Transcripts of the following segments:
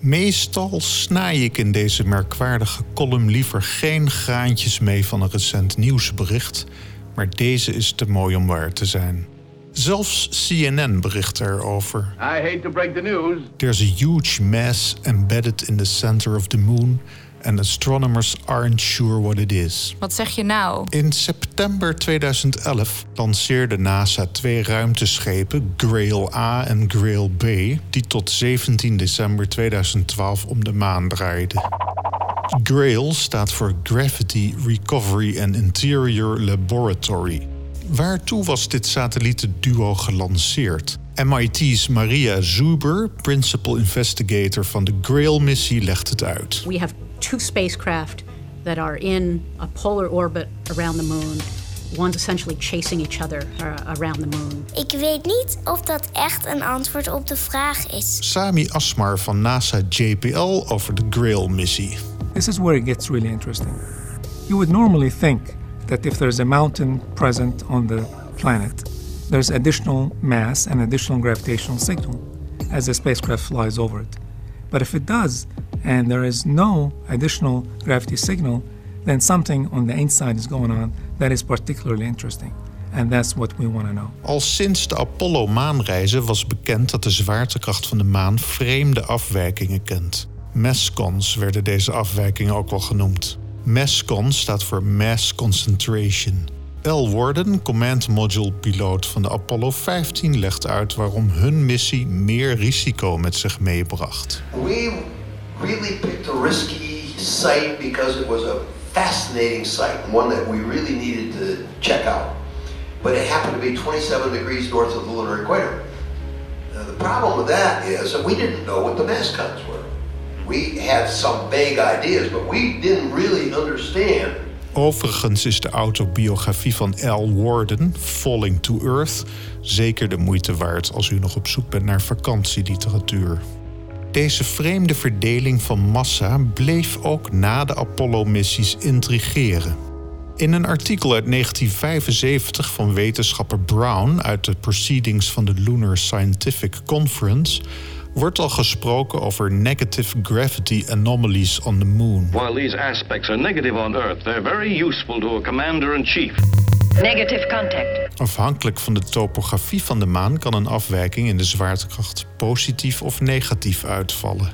Meestal snij ik in deze merkwaardige column liever geen graantjes mee van een recent nieuwsbericht, maar deze is te mooi om waar te zijn. Zelfs CNN bericht erover. I hate to break the news. There's a huge mass embedded in the center of the moon and astronomers aren't sure what it is. Wat zeg je nou? In september 2011 lanceerde NASA twee ruimteschepen, Grail A en Grail B, die tot 17 december 2012 om de maan draaiden. Grail staat voor Gravity Recovery and Interior Laboratory. Waartoe was dit satellietenduo gelanceerd? MIT's Maria Zuber, principal investigator van de Grail-missie, legt het uit. We have two spacecraft that are in a polar orbit around the moon. One's essentially chasing each other uh, around the moon. Ik weet niet of dat echt een antwoord op de vraag is. Sami Asmar van NASA JPL over de Grail-missie. This is where it gets really interesting. You would normally think that if there's a mountain present on the planet, there's additional mass and additional gravitational signal as the spacecraft flies over it. But if it does, and there is no additional gravity signal, then something on the inside is going on that is particularly interesting. And that's what we want to know. Al sinds de Apollo-maanreizen was bekend dat de zwaartekracht van de maan vreemde afwijkingen kent. MESCONs werden deze afwijkingen ook wel genoemd. MESCON staat voor Mass Concentration. L. Warden, command module piloot van de Apollo 15, legt uit waarom hun missie meer risico met zich meebracht. We really picked a risky site because it was a fascinating site, one that we really needed to check out. But it happened to be 27 degrees north of the lunar equator. Now, the problem with that is that we didn't know what the mascots were. We had some vague ideas, but we didn't really understand Overigens is de autobiografie van Al Warden, Falling to Earth, zeker de moeite waard als u nog op zoek bent naar vakantieliteratuur. Deze vreemde verdeling van massa bleef ook na de Apollo-missies intrigeren. In een artikel uit 1975 van wetenschapper Brown uit de Proceedings van de Lunar Scientific Conference wordt al gesproken over negative gravity anomalies on the moon. While these aspects are negative on Earth, they're very useful to a commander-in-chief. Negative contact. Afhankelijk van de topografie van de maan kan een afwijking in de zwaartekracht positief of negatief uitvallen.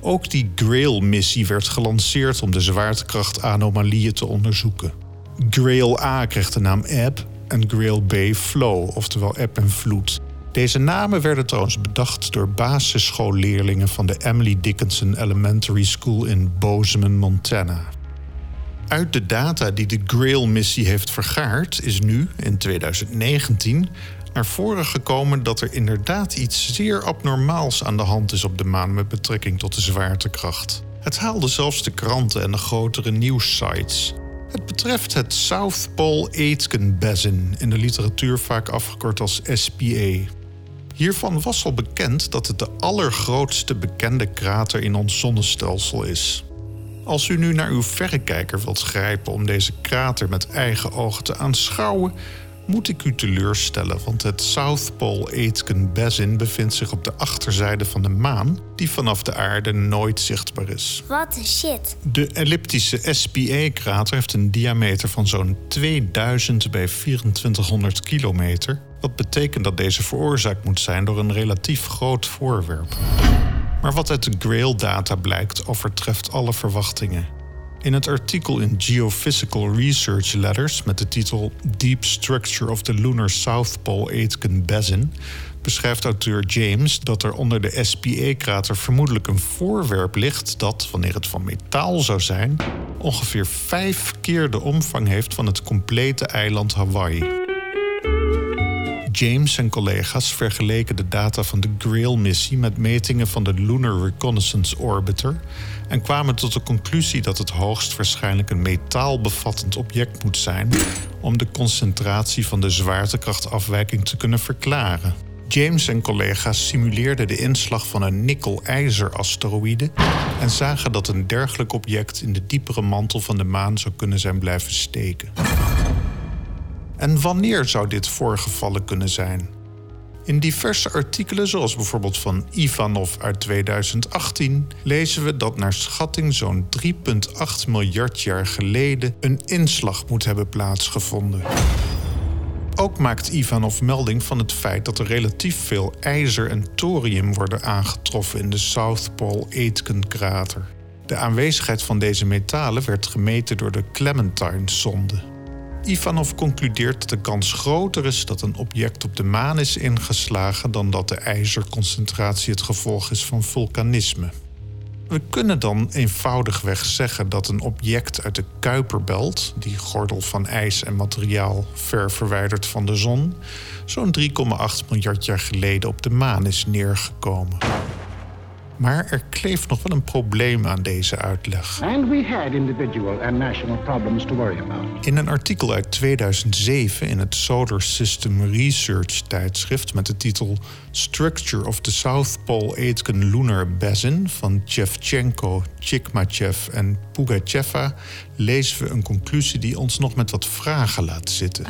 Ook die Grail-missie werd gelanceerd om de zwaartekrachtanomalieën te onderzoeken. Grail A kreeg de naam Ebb en Grail B Flow, oftewel eb en vloed. Deze namen werden trouwens bedacht door basisschoolleerlingen van de Emily Dickinson Elementary School in Bozeman, Montana. Uit de data die de Grail-missie heeft vergaard, is nu, in 2019, naar voren gekomen dat er inderdaad iets zeer abnormaals aan de hand is op de maan met betrekking tot de zwaartekracht. Het haalde zelfs de kranten en de grotere nieuwssites. Het betreft het South Pole Aitken Basin, in de literatuur vaak afgekort als SPA. Hiervan was al bekend dat het de allergrootste bekende krater in ons zonnestelsel is. Als u nu naar uw verrekijker wilt grijpen om deze krater met eigen ogen te aanschouwen, moet ik u teleurstellen, want het South Pole Aitken Basin bevindt zich op de achterzijde van de maan, die vanaf de aarde nooit zichtbaar is. Wat een shit. De elliptische SPA-krater heeft een diameter van zo'n 2000 bij 2400 kilometer, wat betekent dat deze veroorzaakt moet zijn door een relatief groot voorwerp. Maar wat uit de Grail-data blijkt, overtreft alle verwachtingen. In het artikel in Geophysical Research Letters met de titel Deep Structure of the Lunar South Pole Aitken Basin beschrijft auteur James dat er onder de SPA-krater vermoedelijk een voorwerp ligt dat, wanneer het van metaal zou zijn, ongeveer vijf keer de omvang heeft van het complete eiland Hawaii. James en collega's vergeleken de data van de Grail-missie met metingen van de Lunar Reconnaissance Orbiter en kwamen tot de conclusie dat het hoogstwaarschijnlijk een metaalbevattend object moet zijn om de concentratie van de zwaartekrachtafwijking te kunnen verklaren. James en collega's simuleerden de inslag van een nikkel-ijzer-asteroïde en zagen dat een dergelijk object in de diepere mantel van de maan zou kunnen zijn blijven steken. En wanneer zou dit voorgevallen kunnen zijn? In diverse artikelen, zoals bijvoorbeeld van Ivanov uit 2018, lezen we dat naar schatting zo'n 3,8 miljard jaar geleden een inslag moet hebben plaatsgevonden. Ook maakt Ivanov melding van het feit dat er relatief veel ijzer en thorium worden aangetroffen in de South Pole Aitken-krater. De aanwezigheid van deze metalen werd gemeten door de Clementine-sonde. Ivanov concludeert dat de kans groter is dat een object op de maan is ingeslagen dan dat de ijzerconcentratie het gevolg is van vulkanisme. We kunnen dan eenvoudigweg zeggen dat een object uit de Kuiperbelt, die gordel van ijs en materiaal ver verwijderd van de zon, zo'n 3,8 miljard jaar geleden op de maan is neergekomen. Maar er kleeft nog wel een probleem aan deze uitleg. And we had individual and national problems to worry about. In een artikel uit 2007 in het Solar System Research tijdschrift met de titel Structure of the South Pole Aitken Lunar Basin van Chevchenko, Chikmachev en Pugacheva lezen we een conclusie die ons nog met wat vragen laat zitten.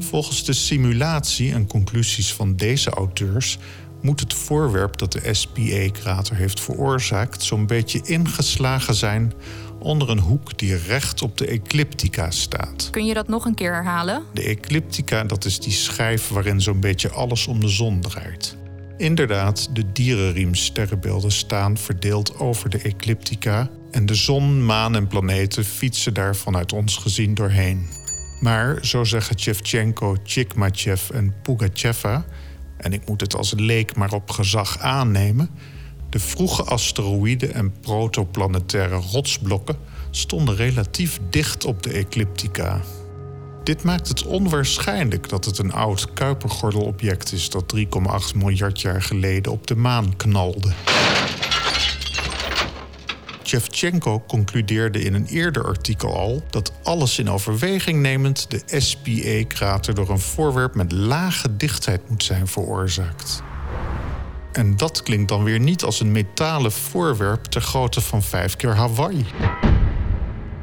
Volgens de simulatie en conclusies van deze auteurs moet het voorwerp dat de SPA-krater heeft veroorzaakt zo'n beetje ingeslagen zijn onder een hoek die recht op de ecliptica staat. Kun je dat nog een keer herhalen? De ecliptica, dat is die schijf waarin zo'n beetje alles om de zon draait. Inderdaad, de dierenriemsterrenbeelden staan verdeeld over de ecliptica en de zon, maan en planeten fietsen daar vanuit ons gezien doorheen. Maar, zo zeggen Chevchenko, Chikmachev en Pugacheva, en ik moet het als leek maar op gezag aannemen, de vroege asteroïden en protoplanetaire rotsblokken stonden relatief dicht op de ecliptica. Dit maakt het onwaarschijnlijk dat het een oud Kuipergordelobject is dat 3,8 miljard jaar geleden op de maan knalde. Shevchenko concludeerde in een eerder artikel al dat alles in overweging nemend de SPA-krater door een voorwerp met lage dichtheid moet zijn veroorzaakt. En dat klinkt dan weer niet als een metalen voorwerp ter grootte van vijf keer Hawaii.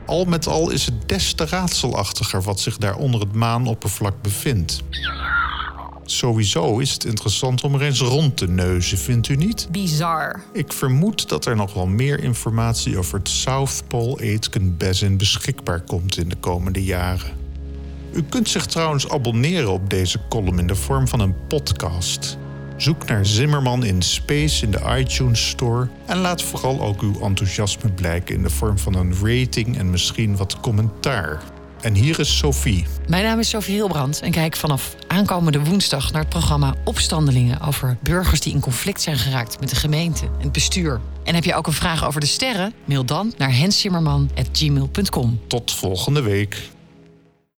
Al met al is het des te raadselachtiger wat zich daar onder het maanoppervlak bevindt. Sowieso is het interessant om er eens rond te neuzen, vindt u niet? Bizar. Ik vermoed dat er nog wel meer informatie over het South Pole Aitken Basin beschikbaar komt in de komende jaren. U kunt zich trouwens abonneren op deze column in de vorm van een podcast. Zoek naar Zimmerman in Space in de iTunes Store en laat vooral ook uw enthousiasme blijken in de vorm van een rating en misschien wat commentaar. En hier is Sophie. Mijn naam is Sophie Hilbrand en kijk vanaf aankomende woensdag naar het programma Opstandelingen over burgers die in conflict zijn geraakt met de gemeente en het bestuur. En heb je ook een vraag over de sterren? Mail dan naar hensimmerman.gmail.com. Tot volgende week.